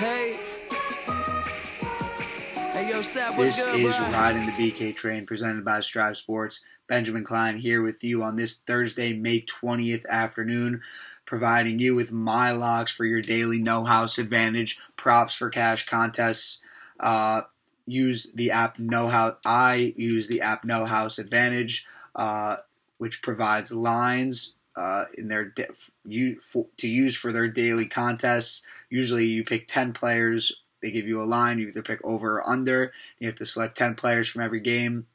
Hey. Hey, yo, Sap, This good, is bro? Riding the BK Train presented by Strive Sports. Benjamin Klein here with you on this Thursday, May 20th afternoon, providing you with my locks for your daily no house advantage, props for cash contests. Uh, use the app No House. I use the app No House Advantage, uh, which provides lines uh, in their da- you for, to use for their daily contests. Usually, you pick ten players. They give you a line. You either pick over or under. You have to select ten players from every game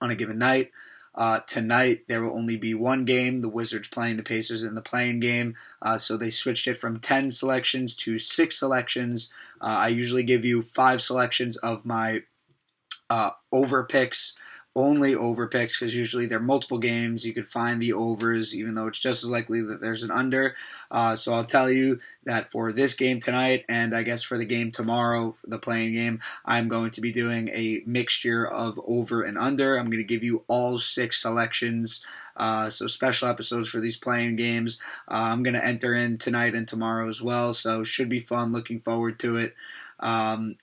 on a given night. Uh, tonight there will only be one game. The Wizards playing the Pacers in the play-in game, uh, so they switched it from ten selections to six selections. Uh, I usually give you five selections of my uh, over picks, only over picks, because usually they're multiple games. You could find the overs, even though it's just as likely that there's an under. Uh, so I'll tell you that for this game tonight, and I guess for the game tomorrow, the play-in game, I'm going to be doing a mixture of over and under. I'm going to give you all six selections. Uh, so special episodes for these play-in games. Uh, I'm going to enter in tonight and tomorrow as well. So should be fun. Looking forward to it. Um,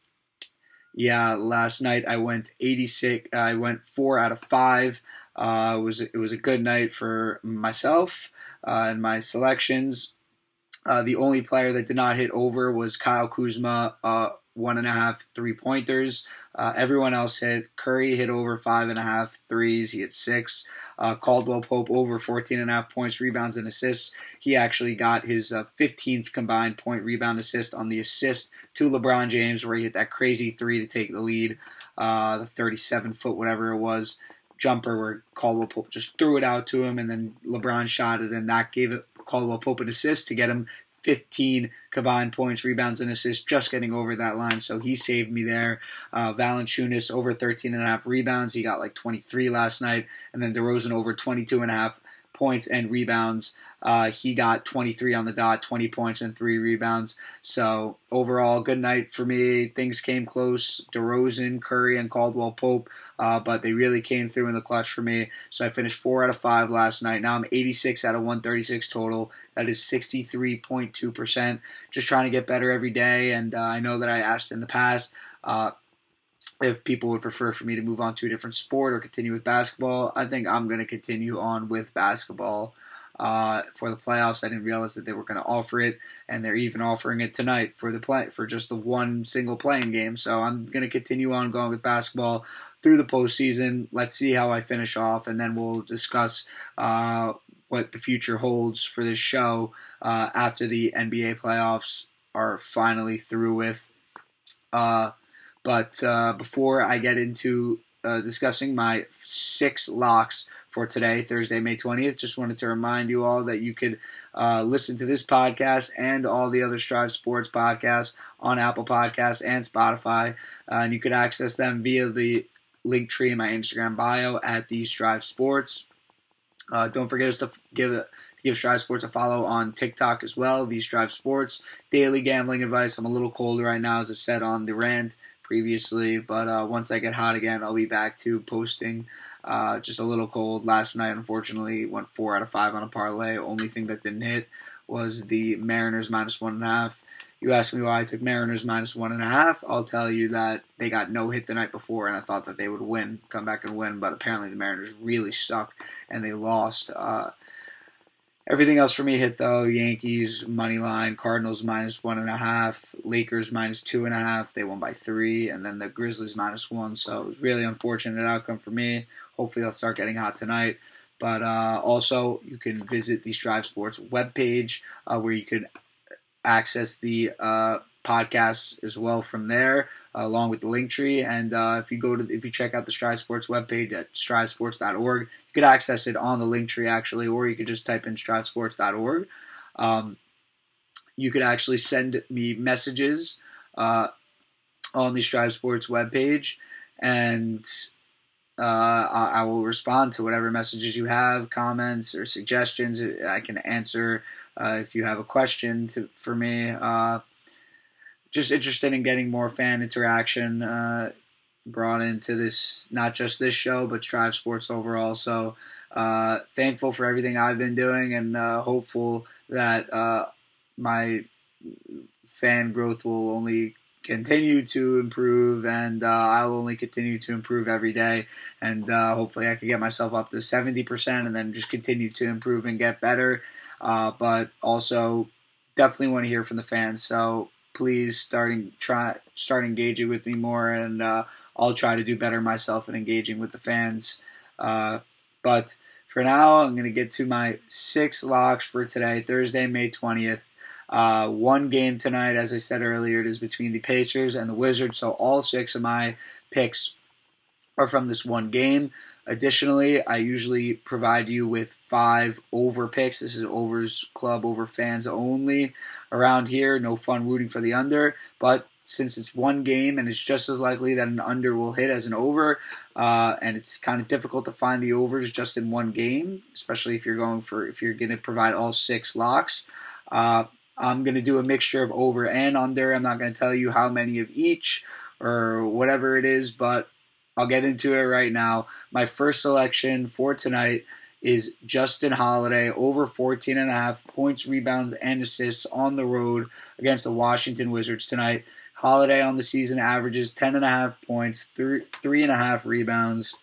yeah, last night I went 86. I went four out of five. Uh, it was it was a good night for myself uh, and my selections. Uh, the only player that did not hit over was Kyle Kuzma, uh, one and a half three pointers. Uh, everyone else hit. Curry hit over five and a half threes. He hit six. Uh, Caldwell Pope over 14 and a half points, rebounds, and assists. He actually got his uh, 15th combined point, rebound, assist on the assist to LeBron James, where he hit that crazy three to take the lead, uh, the 37 foot, whatever it was, jumper where Caldwell Pope just threw it out to him, and then LeBron shot it, and that gave it Caldwell Pope an assist to get him 15 combined points, rebounds, and assists, just getting over that line. So he saved me there. Uh, Valanciunas over 13 and a half rebounds. He got like 23 last night, and then DeRozan over 22 and a half points and rebounds. Uh, he got 23 on the dot, 20 points and three rebounds. So overall, good night for me. Things came close. DeRozan, Curry, and Caldwell Pope, uh, but they really came through in the clutch for me. So I finished four out of five last night. Now I'm 86 out of 136 total. That is 63.2 percent. Just trying to get better every day. And uh, I know that I asked in the past. If people would prefer for me to move on to a different sport or continue with basketball, I think I'm going to continue on with basketball uh, for the playoffs. I didn't realize that they were going to offer it, and they're even offering it tonight for the play for just the one single play-in game. So I'm going to continue on going with basketball through the postseason. Let's see how I finish off, and then we'll discuss uh, what the future holds for this show uh, after the NBA playoffs are finally through with. Uh, but uh, before I get into uh, discussing my six locks for today, Thursday, May 20th, just wanted to remind you all that you could uh, listen to this podcast and all the other Strive Sports podcasts on Apple Podcasts and Spotify. Uh, and you could access them via the link tree in my Instagram bio at the Strive Sports. Uh, don't forget us to give. Give Strive Sports a follow on TikTok as well. The Strive Sports daily gambling advice. I'm a little cold right now, as I've said on the rant previously, but uh, once I get hot again, I'll be back to posting. Uh, just a little cold. Last night, unfortunately, went four out of five on a parlay. Only thing that didn't hit was the Mariners minus one and a half. You asked me why I took Mariners minus one and a half. I'll tell you that they got no hit the night before, and I thought that they would win, come back and win. But apparently, the Mariners really suck, and they lost. Uh, Everything else for me hit though. Yankees money line, Cardinals minus one and a half, Lakers minus two and a half. They won by three, and then the Grizzlies minus one. So it was really unfortunate outcome for me. Hopefully, I'll start getting hot tonight. But uh, also, you can visit the Strive Sports webpage uh, where you can access the uh, podcasts as well from there, uh, along with the link tree. And uh, if you go to if you check out the Strive Sports webpage at strivesports.org, you could access it on the link tree actually, or you could just type in strivesports.org. Um, you could actually send me messages uh, on the Strive Sports webpage, and uh, I, I will respond to whatever messages you have, comments or suggestions. I can answer uh, if you have a question to, for me. Uh, just interested in getting more fan interaction uh, brought into this, not just this show, but Strive Sports overall. So uh, thankful for everything I've been doing, and uh, hopeful that uh, my fan growth will only continue to improve, and uh, I'll only continue to improve every day. And uh, hopefully, I can get myself up to 70% and then just continue to improve and get better. But also, definitely want to hear from the fans. So please starting try start engaging with me more, and uh, I'll try to do better myself in engaging with the fans. Uh, but for now, I'm going to get to my six locks for today, Thursday, May 20th. Uh, one game tonight, as I said earlier, it is between the Pacers and the Wizards. So all six of my picks are from this one game. Additionally, I usually provide you with five over picks. This is overs club over fans only around here. No fun rooting for the under, but since it's one game and it's just as likely that an under will hit as an over, uh, and it's kind of difficult to find the overs just in one game, especially if you're going for if you're going to provide all six locks. Uh, I'm going to do a mixture of over and under. I'm not going to tell you how many of each or whatever it is, but I'll get into it right now. My first selection for tonight is Justin Holiday over 14 and a half points, rebounds, and assists on the road against the Washington Wizards tonight. Holiday on the season averages 10 and a half points, three, three and a half rebounds.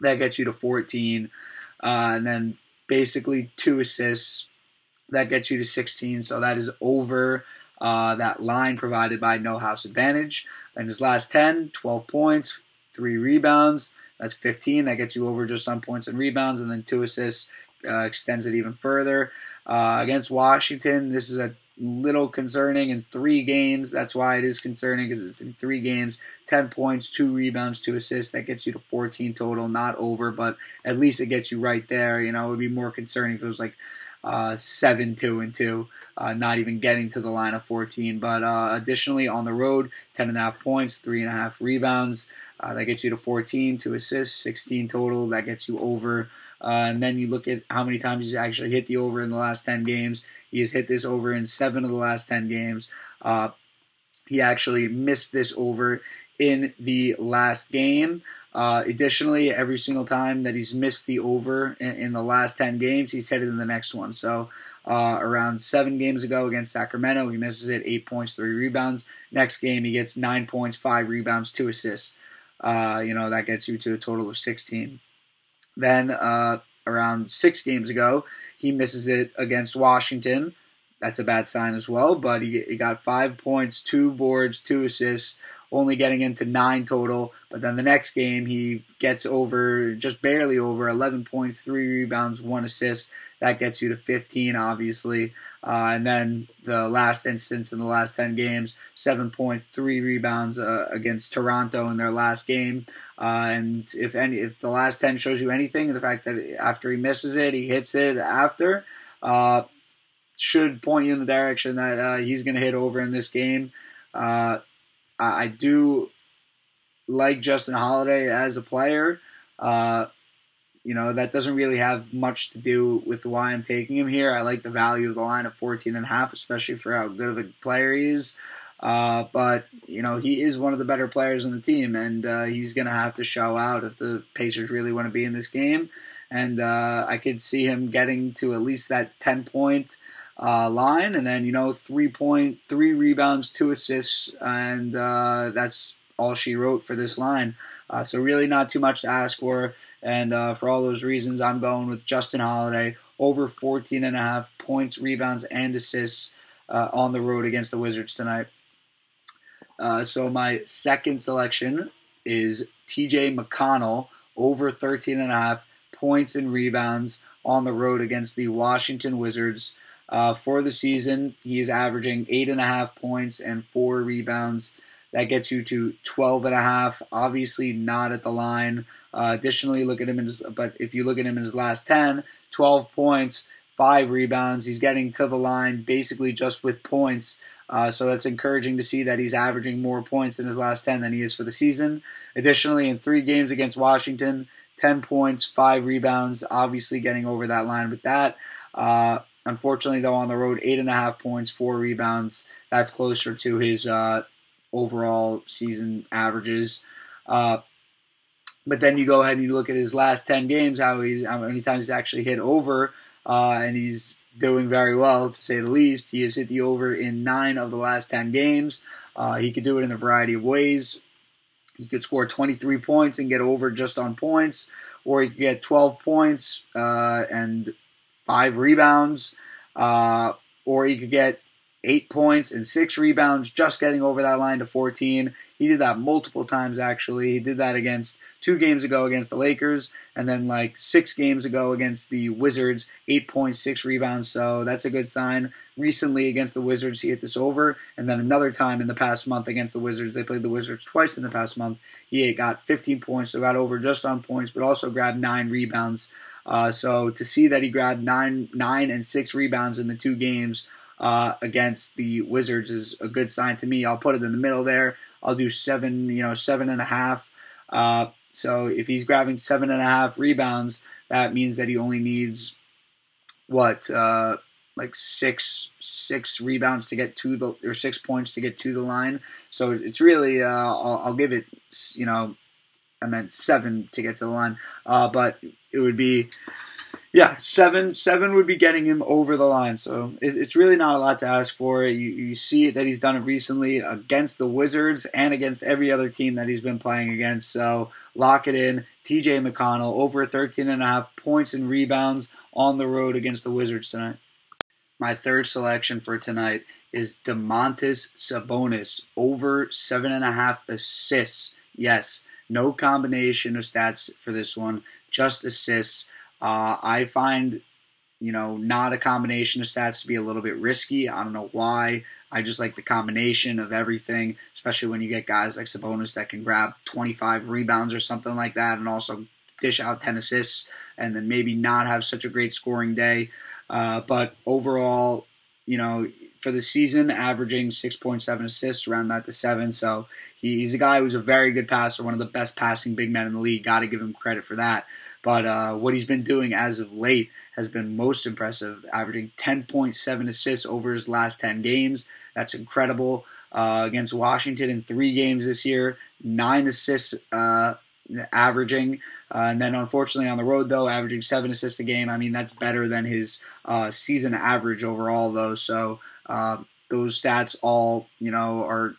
That gets you to 14. Uh, and then basically two assists, that gets you to 16. So that is over uh, that line provided by No House Advantage. And his last 10, 12 points, three rebounds. That's 15. That gets you over just on points and rebounds. And then two assists uh, extends it even further. Uh, against Washington, this is a little concerning in three games. That's why it is concerning because it's in three games 10 points, two rebounds, two assists. That gets you to 14 total, not over, but at least it gets you right there. You know, it would be more concerning if it was like uh, seven, two, and two, uh, not even getting to the line of 14. But uh, additionally, on the road, 10 and a half points, three and a half rebounds. Uh, that gets you to 14, two assists, 16 total. That gets you over. Uh, and then you look at how many times he's actually hit the over in the last 10 games. He has hit this over in seven of the last 10 games. Uh, he actually missed this over in the last game. Uh, additionally, every single time that he's missed the over in, in, the last 10 games, he's hit it in the next one. So, uh, around seven games ago against Sacramento, he misses it, eight points, three rebounds. Next game, he gets nine points, five rebounds, two assists. Uh, you know, that gets you to a total of 16. Then, uh, around six games ago, he misses it against Washington. That's a bad sign as well, but he, he got five points, two boards, two assists only getting into nine total. But then the next game, he gets over, just barely over, 11 points, three rebounds, one assist. That gets you to 15, obviously. Uh, and then the last instance in the last 10 games, 7.3 rebounds uh, against Toronto in their last game. Uh, and if any, if the last 10 shows you anything, the fact that after he misses it, he hits it after, uh, should point you in the direction that uh, he's going to hit over in this game. Uh, I, do like Justin Holiday as a player. You know, that doesn't really have much to do with why I'm taking him here. I like the value of the line of 14 and a half, especially for how good of a player he is. Uh, but, you know, he is one of the better players on the team, and uh, he's going to have to show out if the Pacers really want to be in this game. And uh, I could see him getting to at least that 10 point uh, line, and then you know three point three rebounds, two assists, and uh, that's all she wrote for this line. Uh, so really not too much to ask for, and uh, for all those reasons, I'm going with Justin Holiday over 14 and a half points, rebounds, and assists uh, on the road against the Wizards tonight. Uh, so my second selection is T.J. McConnell over 13 and a half points and rebounds on the road against the Washington Wizards. Uh, for the season, he's averaging eight and a half points and four rebounds. That gets you to 12 and a half. Obviously, not at the line. Uh, additionally, look at him in his, but if you look at him in his last 10, 12 points, five rebounds. He's getting to the line basically just with points. Uh, so that's encouraging to see that he's averaging more points in his last 10 than he is for the season. Additionally, in three games against Washington, 10 points, five rebounds, obviously getting over that line with that. Uh, Unfortunately, though, on the road, eight and a half points, four rebounds. That's closer to his uh, overall season averages. Uh, but then you go ahead and you look at his last ten games, how he's how many times he's actually hit over, uh, and he's doing very well, to say the least. He has hit the over in nine of the last 10 games. Uh, he could do it in a variety of ways. He could score 23 points and get over just on points, or he could get 12 points uh, and five rebounds, uh, or he could get eight points and six rebounds, just getting over that line to 14. He did that multiple times, actually. He did that against two games ago against the Lakers, and then like six games ago against the Wizards, eight points, six rebounds. So that's a good sign. Recently against the Wizards, he hit this over, and then another time in the past month against the Wizards. They played the Wizards twice in the past month. He got 15 points, so got over just on points, but also grabbed nine rebounds. Uh, so to see that he grabbed nine, nine and six rebounds in the two games uh, against the Wizards is a good sign to me. I'll put it in the middle there. I'll do seven, you know, seven and a half. Uh, so if he's grabbing seven and a half rebounds, that means that he only needs what, uh, like six six rebounds to get to the or six points to get to the line. So it's really uh, I'll, I'll, give it you know I meant seven to get to the line, uh, but it would be yeah, seven seven would be getting him over the line. So it's really not a lot to ask for. You, you see that he's done it recently against the Wizards and against every other team that he's been playing against. So lock it in. TJ McConnell over 13 and a half points and rebounds on the road against the Wizards tonight. My third selection for tonight is Domantas Sabonis over seven and a half assists. Yes, no combination of stats for this one, just assists. Uh, I find, you know, not a combination of stats to be a little bit risky. I don't know why. I just like the combination of everything, especially when you get guys like Sabonis that can grab 25 rebounds or something like that and also dish out 10 assists and then maybe not have such a great scoring day. Uh, but overall, you know, for the season, averaging 6.7 assists, around that to seven. So he's a guy who's a very good passer, one of the best passing big men in the league. Got to give him credit for that. But uh, what he's been doing as of late has been most impressive, averaging 10.7 assists over his last 10 games. That's incredible. Uh, against Washington in three games this year, nine assists uh, averaging. Uh, and then, unfortunately, on the road, though, averaging seven assists a game. I mean, that's better than his uh, season average overall, though. So uh, those stats all, you know, are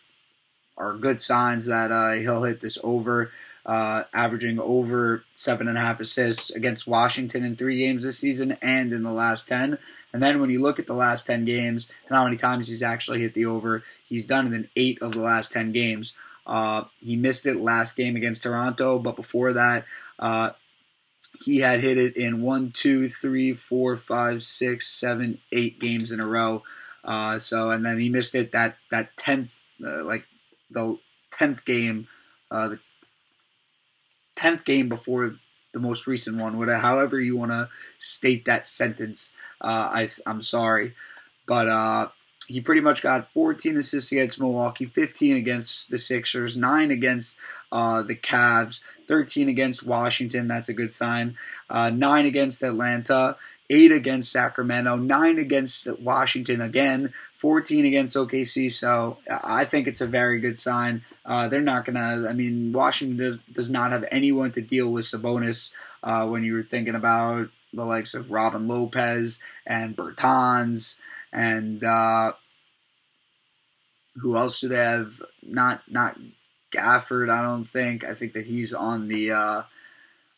are good signs that uh, he'll hit this over uh, averaging over seven and a half assists against Washington in three games this season and in the last 10. And then when you look at the last 10 games and how many times he's actually hit the over, he's done it in eight of the last 10 games. Uh, he missed it last game against Toronto, but before that, uh, he had hit it in one, two, three, four, five, six, seven, eight games in a row. Uh, so, and then he missed it that that tenth, uh, like the tenth game, uh, the tenth game before the most recent one, whatever, however you want to state that sentence. Uh, I, I'm sorry, but uh, he pretty much got 14 assists against Milwaukee, 15 against the Sixers, nine against uh, the Cavs, 13 against Washington. That's a good sign. Uh, nine against Atlanta, eight against Sacramento, nine against Washington again, 14 against OKC. So I think it's a very good sign. Uh, they're not going to, I mean, Washington does, does not have anyone to deal with Sabonis uh, when you were thinking about the likes of Robin Lopez and Bertans and uh, who else do they have? Not not Gafford, I don't think. I think that he's on the uh,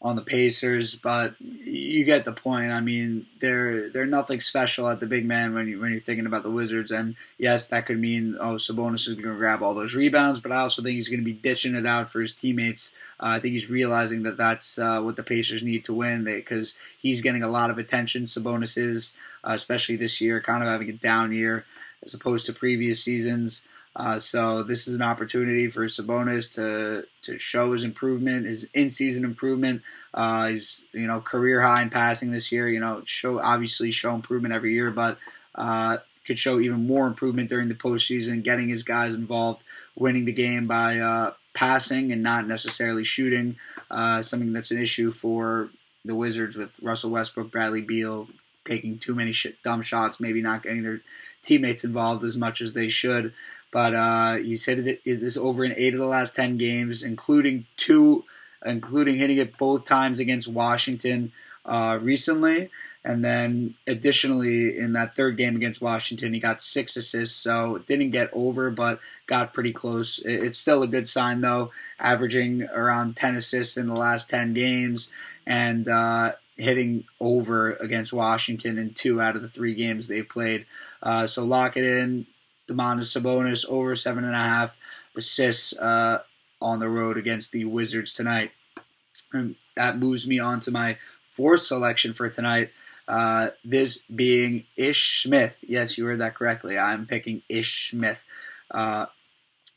on the Pacers, but you get the point. I mean, they're they're nothing special at the big man when you when you're thinking about the Wizards. And yes, that could mean oh Sabonis is going to grab all those rebounds, but I also think he's going to be ditching it out for his teammates. Uh, I think he's realizing that that's uh, what the Pacers need to win because he's getting a lot of attention. Sabonis is, uh, especially this year, kind of having a down year as opposed to previous seasons. Uh, so this is an opportunity for Sabonis to to show his improvement, his in season improvement. Uh, his you know career high in passing this year. You know, show obviously show improvement every year, but uh, could show even more improvement during the postseason, getting his guys involved, winning the game by uh, passing and not necessarily shooting. Uh, something that's an issue for the Wizards with Russell Westbrook, Bradley Beal taking too many shit, dumb shots, maybe not getting their teammates involved as much as they should. But uh, he said it is over in eight of the last ten games, including two, including hitting it both times against Washington uh, recently. And then additionally, in that third game against Washington, he got six assists. So didn't get over, but got pretty close. It's still a good sign, though, averaging around 10 assists in the last 10 games and uh, hitting over against Washington in two out of the three games they played. Uh, so lock it in. Domantas Sabonis over seven and a half assists uh, on the road against the Wizards tonight. And that moves me on to my fourth selection for tonight. Uh, this being Ish Smith. Yes, you heard that correctly. I'm picking Ish Smith. Uh,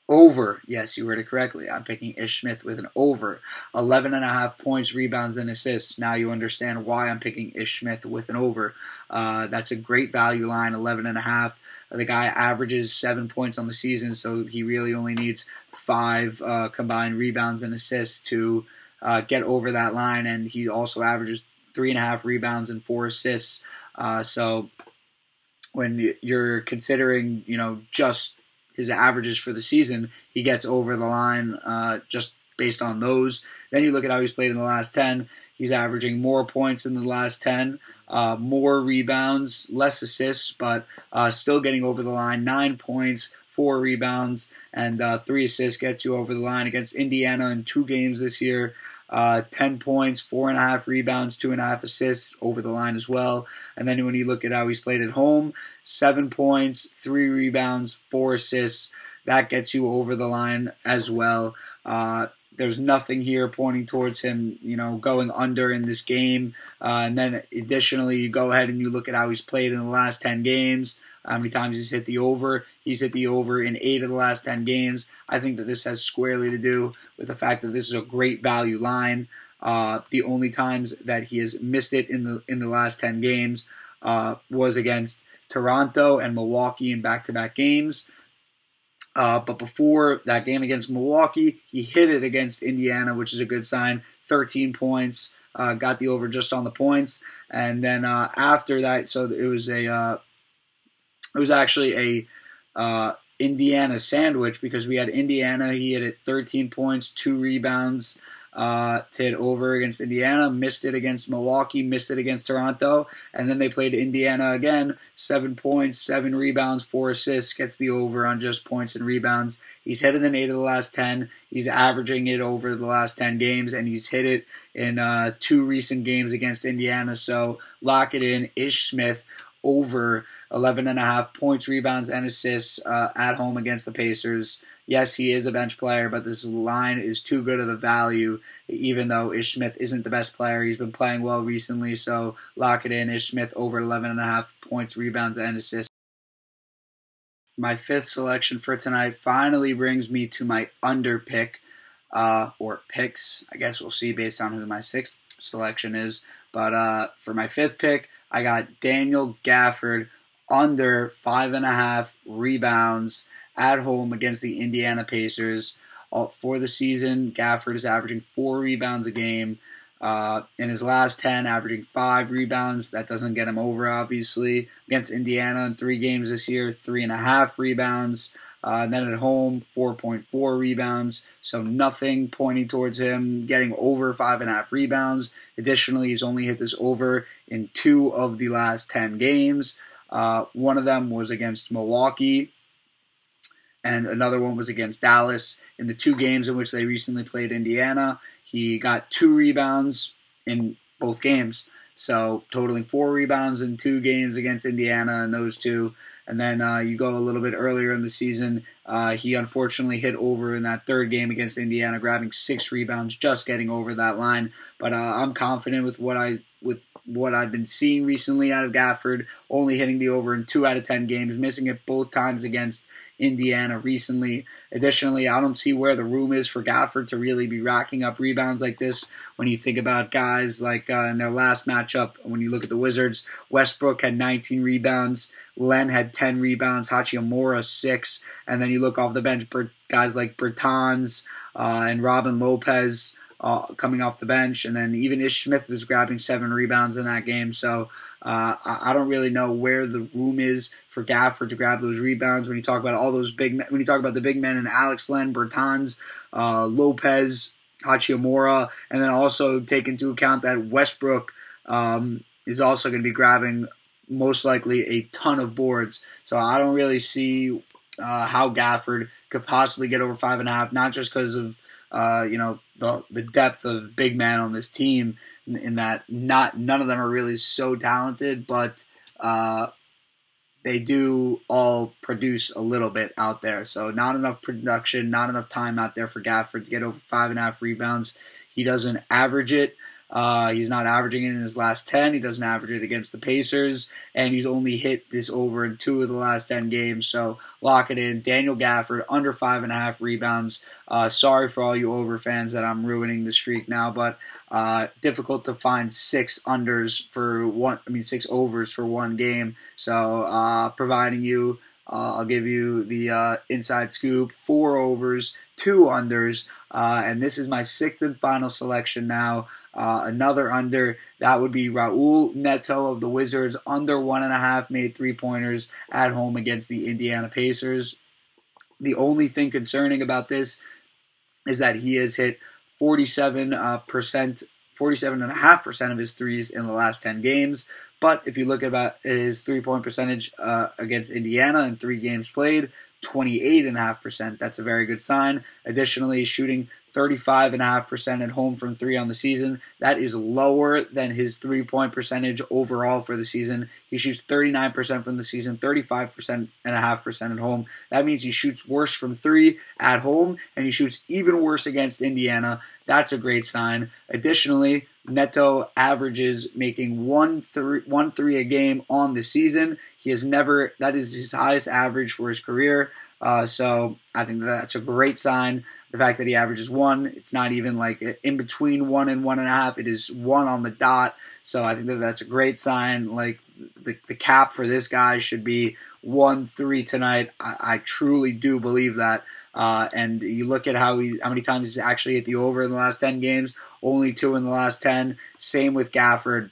over, yes, you heard it correctly. I'm picking Ish Smith with an over. 11 and a half points, rebounds, and assists. Now you understand why I'm picking Ish Smith with an over. Uh, that's a great value line, 11 and a half. The guy averages seven points on the season, so he really only needs five uh, combined rebounds and assists to uh, get over that line. And he also averages three and a half rebounds and four assists. Uh, so when you're considering, you know, just his averages for the season, he gets over the line uh, just based on those. Then you look at how he's played in the last 10. He's averaging more points in the last 10, uh, more rebounds, less assists, but uh, still getting over the line. Nine points, four rebounds, and uh, three assists get you over the line against Indiana in two games this year. Uh, 10 points, four and a half rebounds, two and a half assists over the line as well. And then when you look at how he's played at home, seven points, three rebounds, four assists. That gets you over the line as well. Uh, there's nothing here pointing towards him, you know, going under in this game. Uh, and then additionally, you go ahead and you look at how he's played in the last 10 games how many times he's hit the over. He's hit the over in eight of the last 10 games. I think that this has squarely to do with the fact that this is a great value line. Uh, the only times that he has missed it in the in the last 10 games uh, was against Toronto and Milwaukee in back-to-back games. Uh, but before that game against Milwaukee, he hit it against Indiana, which is a good sign. 13 points, uh, got the over just on the points, and then uh, after that, so it was a uh, it was actually a uh, Indiana sandwich because we had Indiana. He hit it 13 points, two rebounds uh, to hit over against Indiana. Missed it against Milwaukee. Missed it against Toronto. And then they played Indiana again. Seven points, seven rebounds, four assists. Gets the over on just points and rebounds. He's hit it in eight of the last 10. He's averaging it over the last 10 games, and he's hit it in uh, two recent games against Indiana. So lock it in. Ish Smith over 11 and a half points, rebounds, and assists uh, at home against the Pacers. Yes, he is a bench player, but this line is too good of a value, even though Ish Smith isn't the best player. He's been playing well recently, so lock it in. Ish Smith over 11 and a half points, rebounds, and assists. My fifth selection for tonight finally brings me to my under pick, uh, or picks. I guess we'll see based on who my sixth selection is. But uh, for my fifth pick, I got Daniel Gafford under five and a half rebounds at home against the Indiana Pacers. Uh, for the season, Gafford is averaging four rebounds a game. Uh, in his last 10, averaging five rebounds. That doesn't get him over, obviously. Against Indiana in three games this year, three and a half rebounds. Uh, then at home, 4.4 rebounds. So nothing pointing towards him getting over five and a half rebounds. Additionally, he's only hit this over in two of the last 10 games. Uh, one of them was against Milwaukee, and another one was against Dallas. In the two games in which they recently played Indiana, he got two rebounds in both games. So totaling four rebounds in two games against Indiana and those two. And then uh, you go a little bit earlier in the season. Uh, he unfortunately hit over in that third game against Indiana, grabbing six rebounds, just getting over that line. But uh, I'm confident with what I with what I've been seeing recently out of Gafford, only hitting the over in two out of ten games, missing it both times against Indiana recently. Additionally, I don't see where the room is for Gafford to really be racking up rebounds like this. When you think about guys like uh, in their last matchup, when you look at the Wizards, Westbrook had 19 rebounds, Len had 10 rebounds, Hachimura six, and then you look off the bench, guys like Bertans uh, and Robin Lopez. Uh, coming off the bench, and then even Ish Smith was grabbing seven rebounds in that game. So uh, I don't really know where the room is for Gafford to grab those rebounds. When you talk about all those big, men, when you talk about the big men and Alex Len, Bertans, uh, Lopez, Hachimura, and then also take into account that Westbrook um, is also going to be grabbing most likely a ton of boards. So I don't really see uh, how Gafford could possibly get over five and a half, not just because of uh, you know the the depth of big man on this team, in, in, that not none of them are really so talented, but uh, they do all produce a little bit out there. So not enough production, not enough time out there for Gafford to get over five and a half rebounds. He doesn't average it. Uh, he's not averaging it in his last 10. He doesn't average it against the Pacers. And he's only hit this over in two of the last 10 games. So lock it in. Daniel Gafford, under five and a half rebounds. Uh, sorry for all you over fans that I'm ruining the streak now, but uh, difficult to find six unders for one, I mean, six overs for one game. So uh, providing you, uh, I'll give you the uh, inside scoop four overs, two unders. and this is my sixth and final selection now. Uh, another under, that would be Raul Neto of the Wizards, under one and a half made three pointers at home against the Indiana Pacers. The only thing concerning about this is that he has hit 47 uh, percent, 47.5% of his threes in the last 10 games. But if you look at about his three point percentage uh, against Indiana in three games played, 28.5%. That's a very good sign. Additionally, shooting 35.5% at home from three on the season. That is lower than his three point percentage overall for the season. He shoots 39% from the season, 35% and a half percent at home. That means he shoots worse from three at home, and he shoots even worse against Indiana. That's a great sign. Additionally, Neto averages making one three, one three a game on the season. He has never, that is his highest average for his career. Uh, so I think that's a great sign. The fact that he averages one, it's not even like in between one and one and a half. It is one on the dot. So I think that that's a great sign. Like the, the cap for this guy should be one three tonight. I, I truly do believe that. Uh, and you look at how he, how many times he's actually hit the over in the last ten games. Only two in the last ten. Same with Gafford.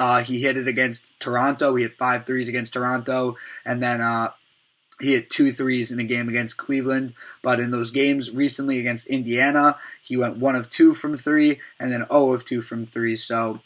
Uh, he hit it against Toronto. He hit five threes against Toronto, and then uh, he hit two threes in a game against Cleveland, but in those games recently against Indiana, he went one of two from three and then 0 of two from three. So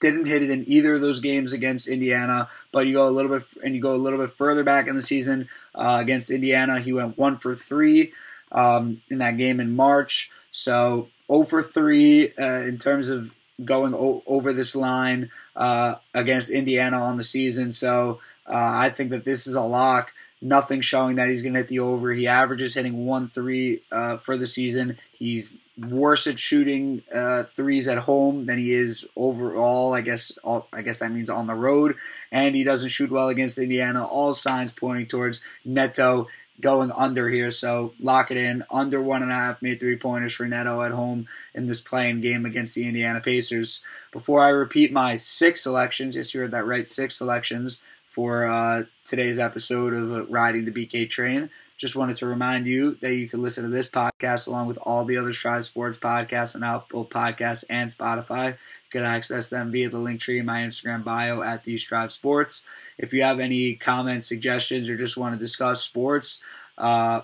didn't hit it in either of those games against Indiana. But you go a little bit and you go a little bit further back in the season uh, against Indiana, he went one for three um, in that game in March. So 0 for three uh, in terms of going o- over this line uh, against Indiana on the season. So uh, I think that this is a lock nothing showing that he's going to hit the over. He averages hitting one three uh, for the season. He's worse at shooting uh, threes at home than he is overall. I guess all, I guess that means on the road, and he doesn't shoot well against Indiana. All signs pointing towards Neto going under here. So lock it in. Under one and a half made three pointers for Neto at home in this play-in game against the Indiana Pacers. Before I repeat my six selections, yes, you heard that right, six selections for uh, today's episode of Riding the BK Train. Just wanted to remind you that you can listen to this podcast along with all the other Strive Sports podcasts and Apple Podcasts and Spotify. You can access them via the link tree in my Instagram bio at the Strive Sports. If you have any comments, suggestions, or just want to discuss sports, uh,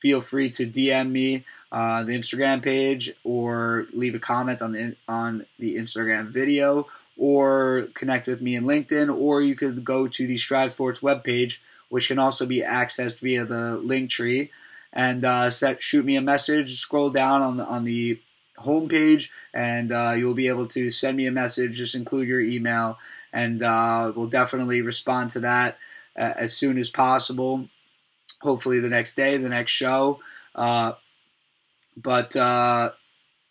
feel free to DM me uh, the Instagram page or leave a comment on the on the Instagram video or connect with me in LinkedIn, or you could go to the Strive Sports webpage, which can also be accessed via the link tree, and uh, set shoot me a message. Scroll down on the on the homepage, and uh, you'll be able to send me a message. Just include your email, and uh, we'll definitely respond to that uh, as soon as possible. Hopefully, the next day, the next show. Uh, but uh,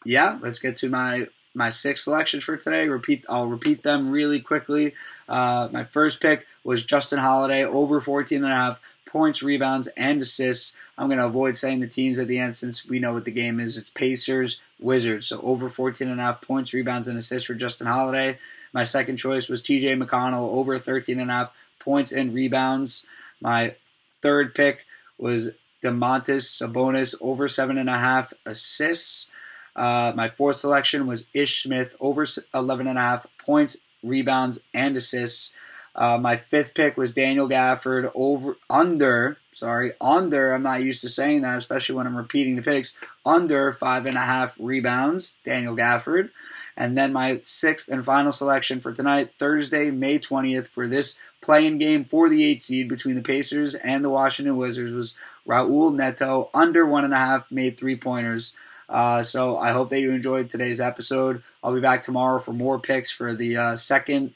yeah, let's get to my my six selections for today. Repeat, I'll repeat them really quickly. Uh, my first pick was Justin Holiday over 14 and a half points, rebounds, and assists. I'm going to avoid saying the teams at the end since we know what the game is. It's Pacers, Wizards. So over 14 and a half points, rebounds, and assists for Justin Holiday. My second choice was TJ McConnell over 13 and a half points and rebounds. My third pick was Domantas Sabonis over seven and a half assists. Uh, my fourth selection was Ish Smith over 11.5 points, rebounds, and assists. Uh, my fifth pick was Daniel Gafford over under. Sorry, under. I'm not used to saying that, especially when I'm repeating the picks. Under five and a half rebounds, Daniel Gafford. And then my sixth and final selection for tonight, Thursday, May 20th, for this play-in game for the eight seed between the Pacers and the Washington Wizards was Raul Neto, under one and a half, made three pointers. Uh, so I hope that you enjoyed today's episode. I'll be back tomorrow for more picks for the uh, second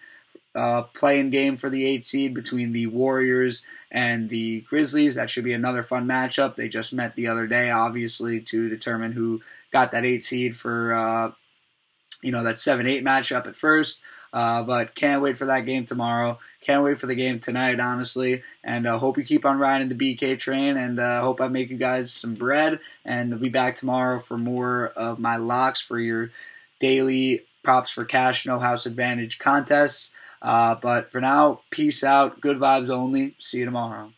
uh, play-in game for the eight seed between the Warriors and the Grizzlies. That should be another fun matchup. They just met the other day, obviously, to determine who got that eight seed for uh, you know that seven eight matchup at first. Uh, but can't wait for that game tomorrow. Can't wait for the game tonight, honestly. And uh, hope you keep on riding the BK train. And uh, hope I make you guys some bread. And I'll be back tomorrow for more of my locks for your daily props for cash, no house advantage contests. Uh, but for now, peace out. Good vibes only. See you tomorrow.